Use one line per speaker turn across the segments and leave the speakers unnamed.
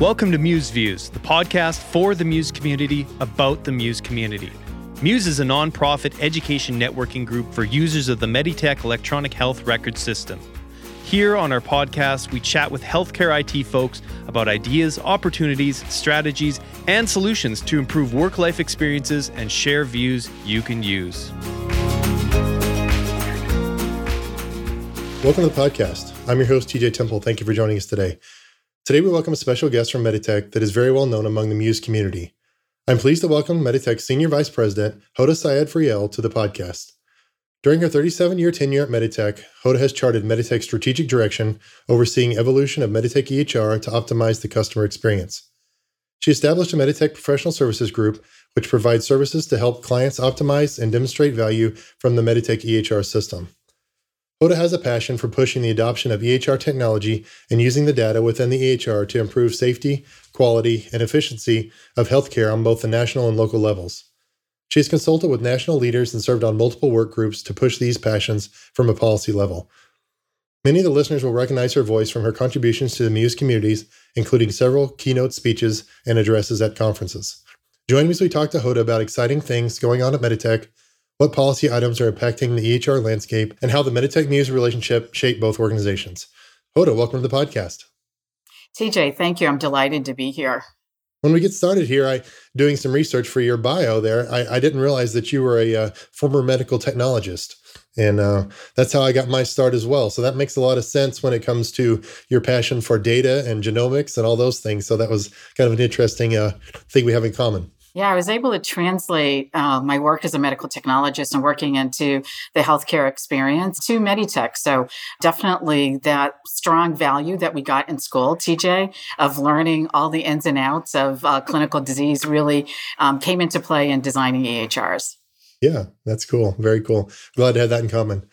Welcome to Muse Views, the podcast for the Muse community about the Muse community. Muse is a nonprofit education networking group for users of the Meditech electronic health record system. Here on our podcast, we chat with healthcare IT folks about ideas, opportunities, strategies, and solutions to improve work life experiences and share views you can use.
Welcome to the podcast. I'm your host, TJ Temple. Thank you for joining us today. Today, we welcome a special guest from Meditech that is very well known among the Muse community. I'm pleased to welcome Meditech's Senior Vice President, Hoda Sayed Friel, to the podcast. During her 37 year tenure at Meditech, Hoda has charted Meditech's strategic direction, overseeing evolution of Meditech EHR to optimize the customer experience. She established a Meditech professional services group, which provides services to help clients optimize and demonstrate value from the Meditech EHR system. Hoda has a passion for pushing the adoption of EHR technology and using the data within the EHR to improve safety, quality, and efficiency of healthcare on both the national and local levels. She has consulted with national leaders and served on multiple work groups to push these passions from a policy level. Many of the listeners will recognize her voice from her contributions to the Muse communities, including several keynote speeches and addresses at conferences. Join me as we talk to Hoda about exciting things going on at Meditech what policy items are impacting the EHR landscape, and how the Meditech Muse relationship shape both organizations. Hoda, welcome to the podcast.
TJ, thank you. I'm delighted to be here.
When we get started here, I doing some research for your bio there. I, I didn't realize that you were a uh, former medical technologist, and uh, that's how I got my start as well. So that makes a lot of sense when it comes to your passion for data and genomics and all those things. So that was kind of an interesting uh, thing we have in common.
Yeah, I was able to translate uh, my work as a medical technologist and working into the healthcare experience to Meditech. So definitely that strong value that we got in school, TJ, of learning all the ins and outs of uh, clinical disease really um, came into play in designing EHRs.
Yeah, that's cool. Very cool. Glad to have that in common.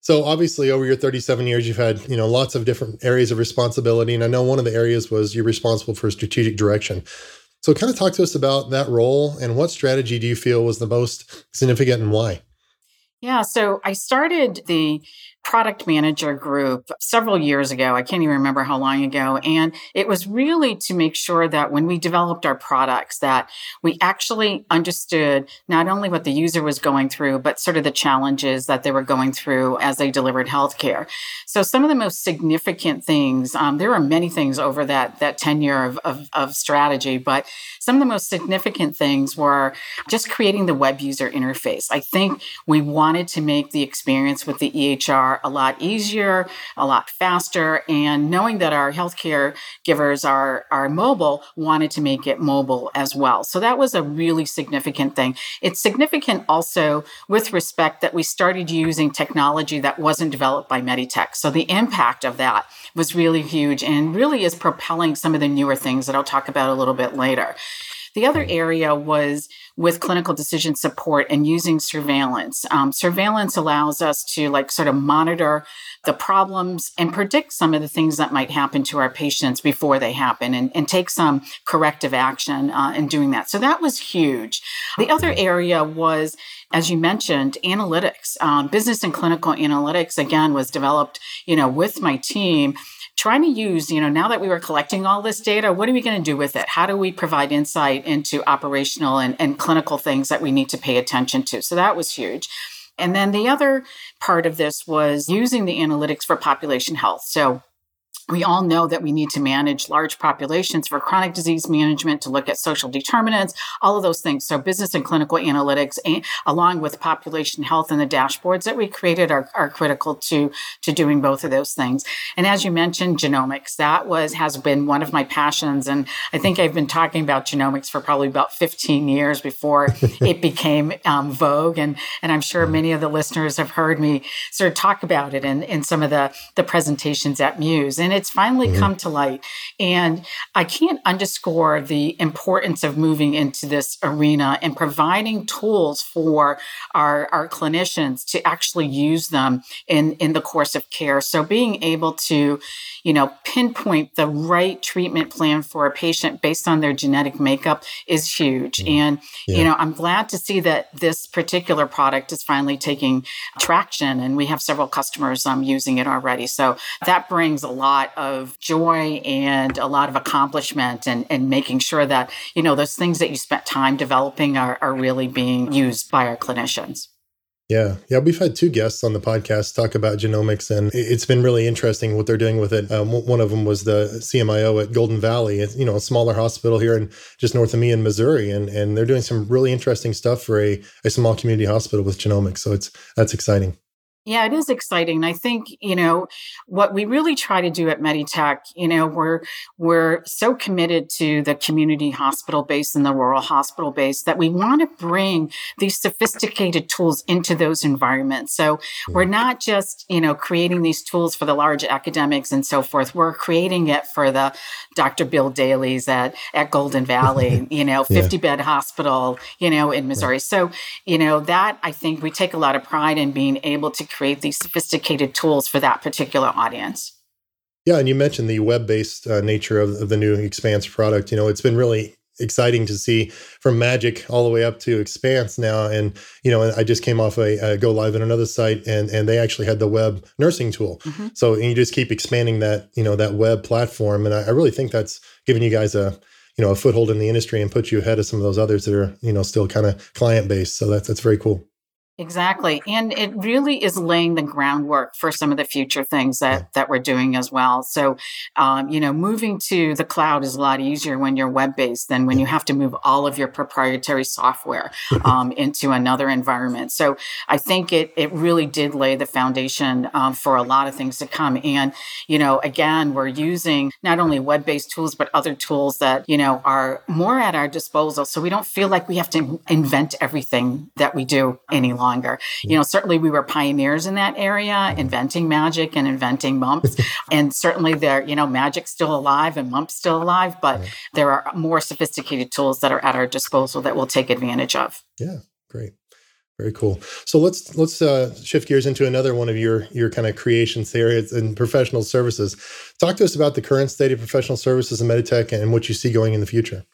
So obviously over your 37 years you've had, you know, lots of different areas of responsibility and I know one of the areas was you're responsible for strategic direction. So, kind of talk to us about that role and what strategy do you feel was the most significant and why?
Yeah, so I started the product manager group several years ago. I can't even remember how long ago. And it was really to make sure that when we developed our products, that we actually understood not only what the user was going through, but sort of the challenges that they were going through as they delivered healthcare. So some of the most significant things, um, there are many things over that, that tenure of, of, of strategy, but some of the most significant things were just creating the web user interface. I think we wanted to make the experience with the EHR a lot easier, a lot faster. And knowing that our healthcare givers are, are mobile, wanted to make it mobile as well. So that was a really significant thing. It's significant also with respect that we started using technology that wasn't developed by Meditech. So the impact of that was really huge and really is propelling some of the newer things that I'll talk about a little bit later. The other area was with clinical decision support and using surveillance. Um, surveillance allows us to like sort of monitor the problems and predict some of the things that might happen to our patients before they happen and, and take some corrective action uh, in doing that. So that was huge. The other area was, as you mentioned, analytics. Um, business and clinical analytics, again, was developed, you know, with my team trying to use, you know, now that we were collecting all this data, what are we going to do with it? How do we provide insight into operational and, and clinical things that we need to pay attention to? So that was huge. And then the other part of this was using the analytics for population health. So we all know that we need to manage large populations for chronic disease management, to look at social determinants, all of those things. So, business and clinical analytics, along with population health and the dashboards that we created, are, are critical to, to doing both of those things. And as you mentioned, genomics, that was has been one of my passions. And I think I've been talking about genomics for probably about 15 years before it became um, vogue. And, and I'm sure many of the listeners have heard me sort of talk about it in, in some of the, the presentations at Muse. And it's finally mm-hmm. come to light. And I can't underscore the importance of moving into this arena and providing tools for our, our clinicians to actually use them in, in the course of care. So being able to, you know, pinpoint the right treatment plan for a patient based on their genetic makeup is huge. Mm. And, yeah. you know, I'm glad to see that this particular product is finally taking traction and we have several customers um, using it already. So that brings a lot lot of joy and a lot of accomplishment and, and making sure that, you know, those things that you spent time developing are, are really being used by our clinicians.
Yeah, yeah, we've had two guests on the podcast talk about genomics, and it's been really interesting what they're doing with it. Um, one of them was the CMIO at Golden Valley, you know, a smaller hospital here in just north of me in Missouri, and and they're doing some really interesting stuff for a, a small community hospital with genomics. So it's that's exciting.
Yeah, it is exciting. I think, you know, what we really try to do at Meditech, you know, we're we're so committed to the community hospital base and the rural hospital base that we want to bring these sophisticated tools into those environments. So we're mm. not just, you know, creating these tools for the large academics and so forth. We're creating it for the Dr. Bill Daly's at at Golden Valley, you know, 50 yeah. bed hospital, you know, in Missouri. Right. So, you know, that I think we take a lot of pride in being able to create these sophisticated tools for that particular audience.
Yeah, and you mentioned the web-based uh, nature of, of the new Expanse product. You know, it's been really exciting to see from Magic all the way up to Expanse now. And you know, I just came off a, a go live in another site, and and they actually had the web nursing tool. Mm-hmm. So you just keep expanding that you know that web platform, and I, I really think that's giving you guys a you know a foothold in the industry and put you ahead of some of those others that are you know still kind of client based. So that's that's very cool.
Exactly. And it really is laying the groundwork for some of the future things that, that we're doing as well. So, um, you know, moving to the cloud is a lot easier when you're web based than when you have to move all of your proprietary software um, into another environment. So I think it, it really did lay the foundation um, for a lot of things to come. And, you know, again, we're using not only web based tools, but other tools that, you know, are more at our disposal. So we don't feel like we have to invent everything that we do any longer longer. You know, certainly we were pioneers in that area, inventing magic and inventing mumps. and certainly there, you know, magic's still alive and mumps still alive, but there are more sophisticated tools that are at our disposal that we'll take advantage of.
Yeah, great. Very cool. So let's let's uh, shift gears into another one of your your kind of creations here in professional services. Talk to us about the current state of professional services in Meditech and what you see going in the future.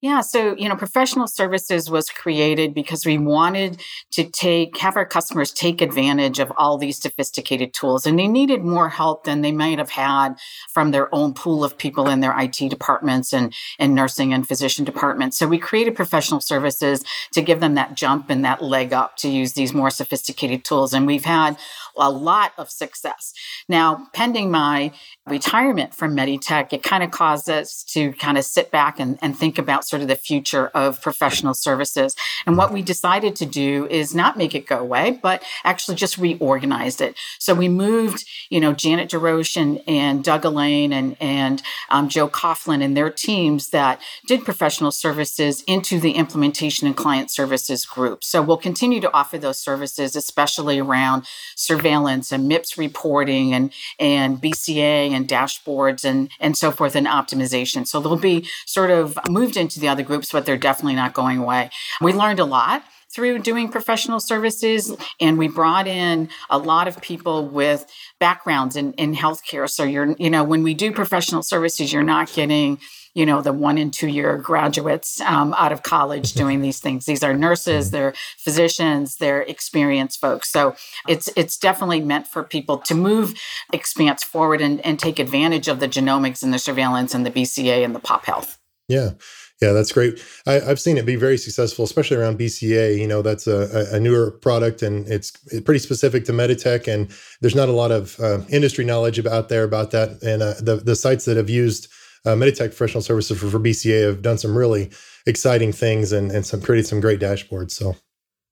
Yeah, so you know, professional services was created because we wanted to take have our customers take advantage of all these sophisticated tools, and they needed more help than they might have had from their own pool of people in their IT departments and and nursing and physician departments. So we created professional services to give them that jump and that leg up to use these more sophisticated tools, and we've had a lot of success. Now, pending my retirement from Meditech, it kind of caused us to kind of sit back and, and think about sort of the future of professional services. And what we decided to do is not make it go away, but actually just reorganized it. So we moved, you know, Janet DeRoche and, and Doug Elaine and, and um, Joe Coughlin and their teams that did professional services into the implementation and client services group. So we'll continue to offer those services, especially around surveillance and MIPS reporting and, and BCA and dashboards and, and so forth and optimization. So they'll be sort of moved into the other groups, but they're definitely not going away. We learned a lot through doing professional services and we brought in a lot of people with backgrounds in, in healthcare. So you're you know when we do professional services you're not getting you know the one and two year graduates um, out of college doing these things. These are nurses they're physicians they're experienced folks. So it's it's definitely meant for people to move expanse forward and, and take advantage of the genomics and the surveillance and the bca and the pop health.
Yeah yeah, that's great. I, have seen it be very successful, especially around BCA. You know, that's a, a newer product and it's pretty specific to Meditech, and there's not a lot of uh, industry knowledge about there about that. And uh, the the sites that have used uh, Meditech Professional Services for, for BCA have done some really exciting things and, and some created some great dashboards. So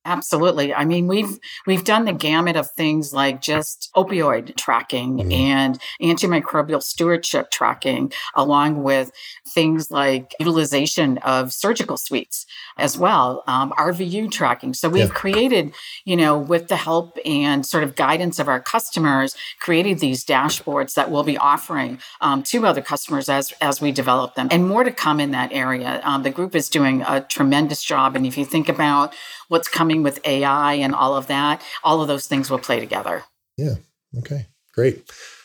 Absolutely. I mean, we've we've done the gamut of things like just opioid tracking mm-hmm. and antimicrobial stewardship tracking, along with things like utilization of surgical suites as well, um, RVU tracking. So we've yeah. created, you know, with the help and sort of guidance of our customers, created these dashboards that we'll be offering um, to other customers as as we develop them, and more to come in that area. Um, the group is doing a tremendous job, and if you think about what's coming with AI and all of that, all of those things will play together.
Yeah. Okay. Great.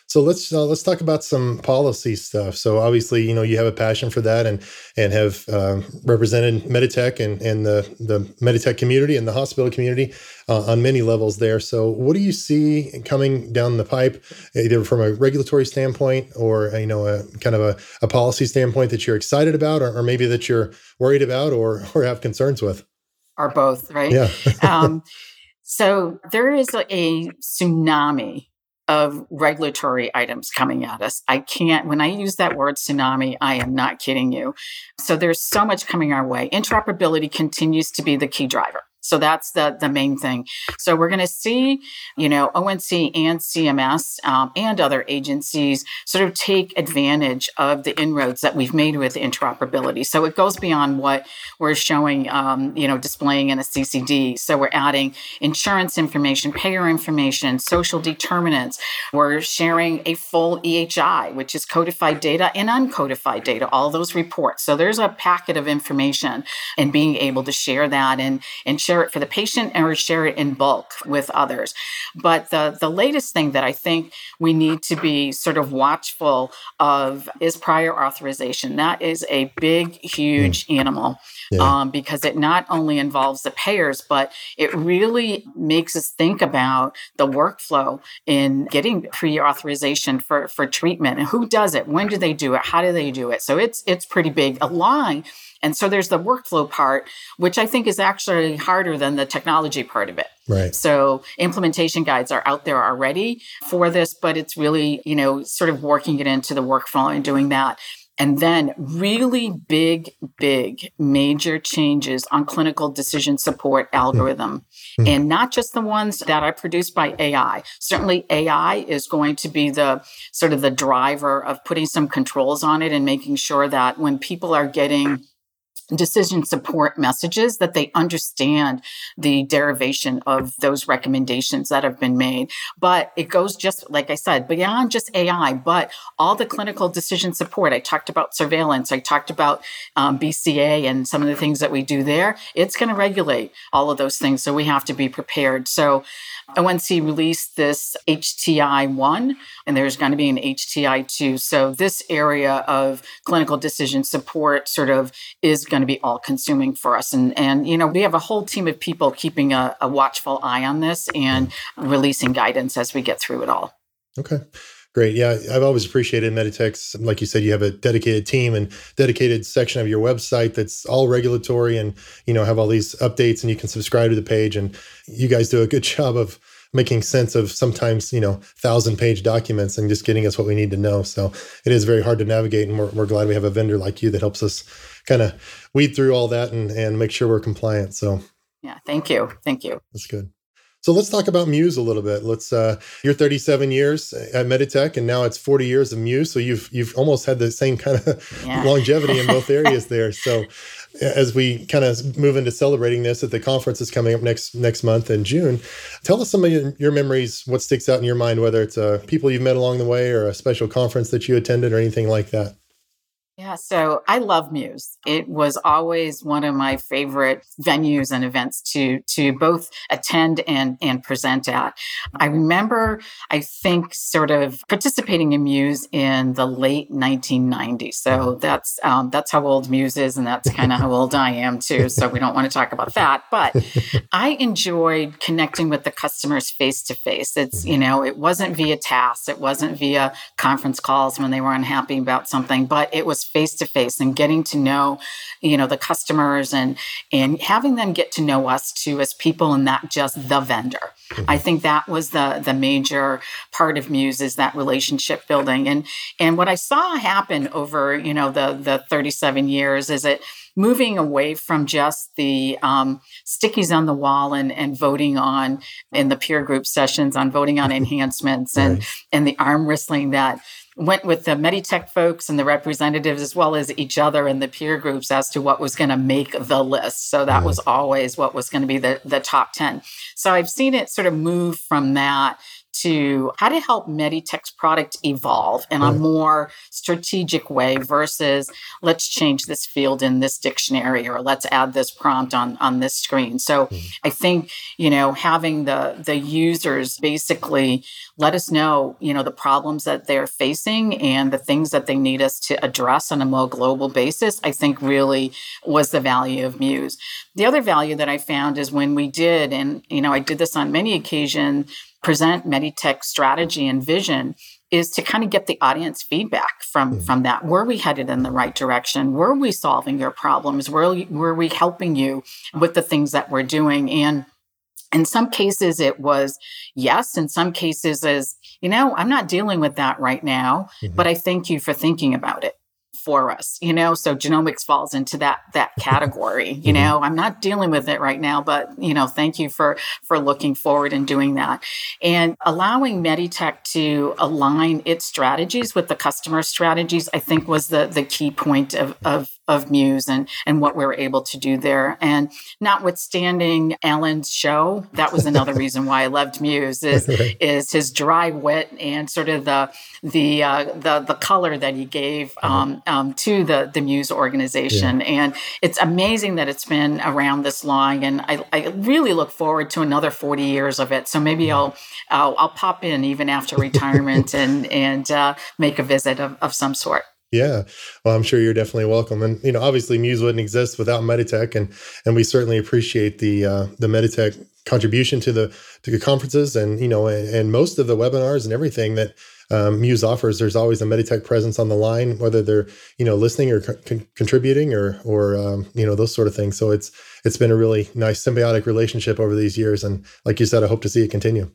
So let's uh, let's talk about some policy stuff. So obviously, you know, you have a passion for that, and and have uh, represented Meditech and and the the Meditech community and the hospital community uh, on many levels there. So what do you see coming down the pipe, either from a regulatory standpoint or you know a kind of a, a policy standpoint that you're excited about, or, or maybe that you're worried about or or have concerns with?
Are both right?
Yeah. um,
so there is a, a tsunami of regulatory items coming at us. I can't, when I use that word tsunami, I am not kidding you. So there's so much coming our way. Interoperability continues to be the key driver. So that's the, the main thing. So we're going to see, you know, ONC and CMS um, and other agencies sort of take advantage of the inroads that we've made with interoperability. So it goes beyond what we're showing, um, you know, displaying in a CCD. So we're adding insurance information, payer information, social determinants. We're sharing a full EHI, which is codified data and uncodified data, all those reports. So there's a packet of information and being able to share that and, and share share it for the patient or share it in bulk with others. But the, the latest thing that I think we need to be sort of watchful of is prior authorization. That is a big, huge mm. animal. Yeah. Um, because it not only involves the payers, but it really makes us think about the workflow in getting pre-authorization for for treatment and who does it, when do they do it, how do they do it. So it's it's pretty big. Along and so there's the workflow part, which I think is actually harder than the technology part of it.
Right.
So implementation guides are out there already for this, but it's really, you know, sort of working it into the workflow and doing that. And then really big, big major changes on clinical decision support algorithm. Mm-hmm. And not just the ones that are produced by AI. Certainly AI is going to be the sort of the driver of putting some controls on it and making sure that when people are getting decision support messages that they understand the derivation of those recommendations that have been made. But it goes just, like I said, beyond just AI, but all the clinical decision support. I talked about surveillance. I talked about um, BCA and some of the things that we do there. It's going to regulate all of those things. So we have to be prepared. So ONC released this HTI 1, and there's going to be an HTI 2. So, this area of clinical decision support sort of is going to be all consuming for us. And, and, you know, we have a whole team of people keeping a, a watchful eye on this and releasing guidance as we get through it all.
Okay. Great. Yeah, I've always appreciated Meditech's. Like you said, you have a dedicated team and dedicated section of your website that's all regulatory, and you know have all these updates, and you can subscribe to the page. And you guys do a good job of making sense of sometimes you know thousand page documents and just getting us what we need to know. So it is very hard to navigate, and we're, we're glad we have a vendor like you that helps us kind of weed through all that and and make sure we're compliant. So
yeah, thank you, thank you.
That's good. So let's talk about Muse a little bit. Let's uh you're 37 years at Meditech and now it's 40 years of Muse. So you've you've almost had the same kind of yeah. longevity in both areas there. So as we kind of move into celebrating this at the conference that's coming up next next month in June, tell us some of your, your memories, what sticks out in your mind, whether it's uh, people you've met along the way or a special conference that you attended or anything like that.
Yeah, so I love Muse. It was always one of my favorite venues and events to to both attend and and present at. I remember, I think, sort of participating in Muse in the late 1990s. So mm-hmm. that's um, that's how old Muse is, and that's kind of how old I am too. So we don't want to talk about that. But I enjoyed connecting with the customers face to face. It's mm-hmm. you know, it wasn't via tasks, it wasn't via conference calls when they were unhappy about something, but it was face to face and getting to know you know the customers and and having them get to know us too as people and not just the vendor. Mm-hmm. i think that was the the major part of muse is that relationship building. And and what i saw happen over you know the the 37 years is it moving away from just the um, stickies on the wall and, and voting on in the peer group sessions on voting on enhancements and and the arm wrestling that went with the Meditech folks and the representatives as well as each other and the peer groups as to what was going to make the list. So that was mm. always what was going to be the, the top 10. So I've seen it sort of move from that to how to help Meditech's product evolve in a more strategic way versus let's change this field in this dictionary or let's add this prompt on on this screen. So mm-hmm. I think, you know, having the the users basically let us know, you know, the problems that they're facing and the things that they need us to address on a more global basis, I think really was the value of Muse. The other value that I found is when we did, and, you know, I did this on many occasions, present Meditech strategy and vision is to kind of get the audience feedback from mm-hmm. from that were we headed in the right direction were we solving your problems were, were we helping you with the things that we're doing and in some cases, it was yes. In some cases, is you know, I'm not dealing with that right now, mm-hmm. but I thank you for thinking about it for us you know? So genomics falls into that that category you mm-hmm. know? I'm not dealing with it right now but you know thank you for for looking forward and doing that. And allowing meditech to align its strategies with the customer strategies i think was the the key point of of of Muse and and what we were able to do there. And notwithstanding Alan's show, that was another reason why I loved Muse is is his dry wit and sort of the the uh, the the color that he gave uh-huh. um, um, to the the Muse organization. Yeah. And it's amazing that it's been around this long. And I, I really look forward to another forty years of it. So maybe I'll I'll, I'll pop in even after retirement and and uh, make a visit of, of some sort.
Yeah, well, I'm sure you're definitely welcome, and you know, obviously, Muse wouldn't exist without Meditech, and and we certainly appreciate the uh, the Meditech contribution to the to the conferences, and you know, and, and most of the webinars and everything that um, Muse offers. There's always a Meditech presence on the line, whether they're you know listening or co- contributing or or um, you know those sort of things. So it's it's been a really nice symbiotic relationship over these years, and like you said, I hope to see it continue.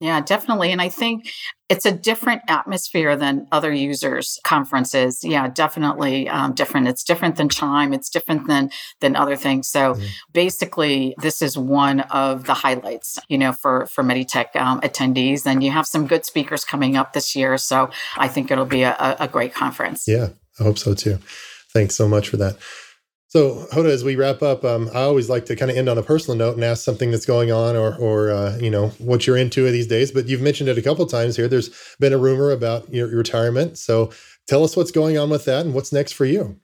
Yeah, definitely. And I think it's a different atmosphere than other users conferences. Yeah, definitely um, different. It's different than Chime. It's different than than other things. So mm-hmm. basically, this is one of the highlights, you know, for for Meditech um, attendees. And you have some good speakers coming up this year. So I think it'll be a, a great conference.
Yeah, I hope so too. Thanks so much for that. So, Hoda, as we wrap up, um, I always like to kind of end on a personal note and ask something that's going on, or, or uh, you know, what you're into these days. But you've mentioned it a couple times here. There's been a rumor about your, your retirement. So, tell us what's going on with that and what's next for you.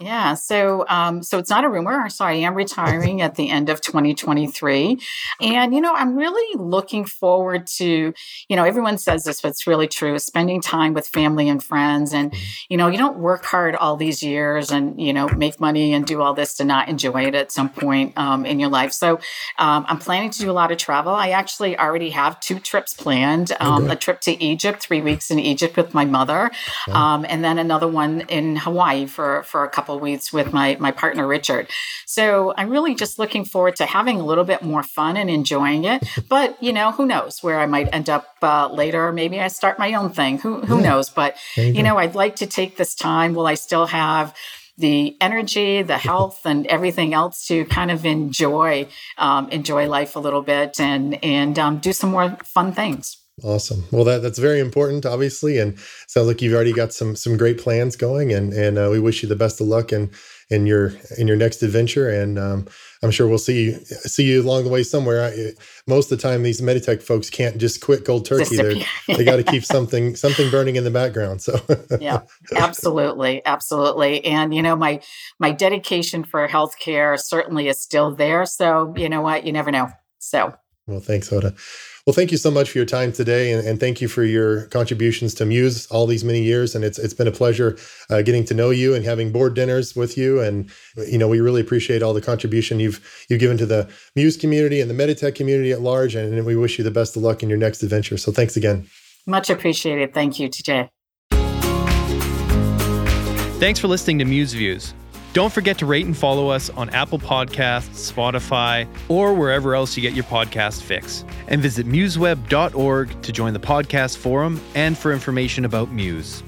Yeah, so um, so it's not a rumor. So I am retiring at the end of 2023, and you know I'm really looking forward to you know everyone says this, but it's really true. Spending time with family and friends, and mm-hmm. you know you don't work hard all these years and you know make money and do all this to not enjoy it at some point um, in your life. So um, I'm planning to do a lot of travel. I actually already have two trips planned: um, a trip to Egypt, three weeks in Egypt with my mother, um, and then another one in Hawaii for for a couple weeks with my my partner Richard. So I'm really just looking forward to having a little bit more fun and enjoying it. But you know, who knows where I might end up uh, later? Maybe I start my own thing. Who who yeah. knows? But you, you know, I'd like to take this time. Will I still have the energy, the health, and everything else to kind of enjoy um, enjoy life a little bit and and um, do some more fun things.
Awesome. Well, that that's very important, obviously, and sounds like you've already got some some great plans going, and and uh, we wish you the best of luck in in your in your next adventure, and um, I'm sure we'll see you see you along the way somewhere. I, most of the time, these Meditech folks can't just quit cold turkey. They they got to keep something something burning in the background. So
yeah, absolutely, absolutely, and you know my my dedication for healthcare certainly is still there. So you know what, you never know. So
well, thanks, Hoda. Well, thank you so much for your time today, and, and, thank you for your contributions to Muse all these many years. And it's it's been a pleasure uh, getting to know you and having board dinners with you. And you know, we really appreciate all the contribution you've you've given to the Muse community and the Meditech community at large. And, and we wish you the best of luck in your next adventure. So thanks again.
Much appreciated. Thank you, TJ.
Thanks for listening to Muse Views. Don't forget to rate and follow us on Apple Podcasts, Spotify, or wherever else you get your podcast fix. And visit museweb.org to join the podcast forum and for information about Muse.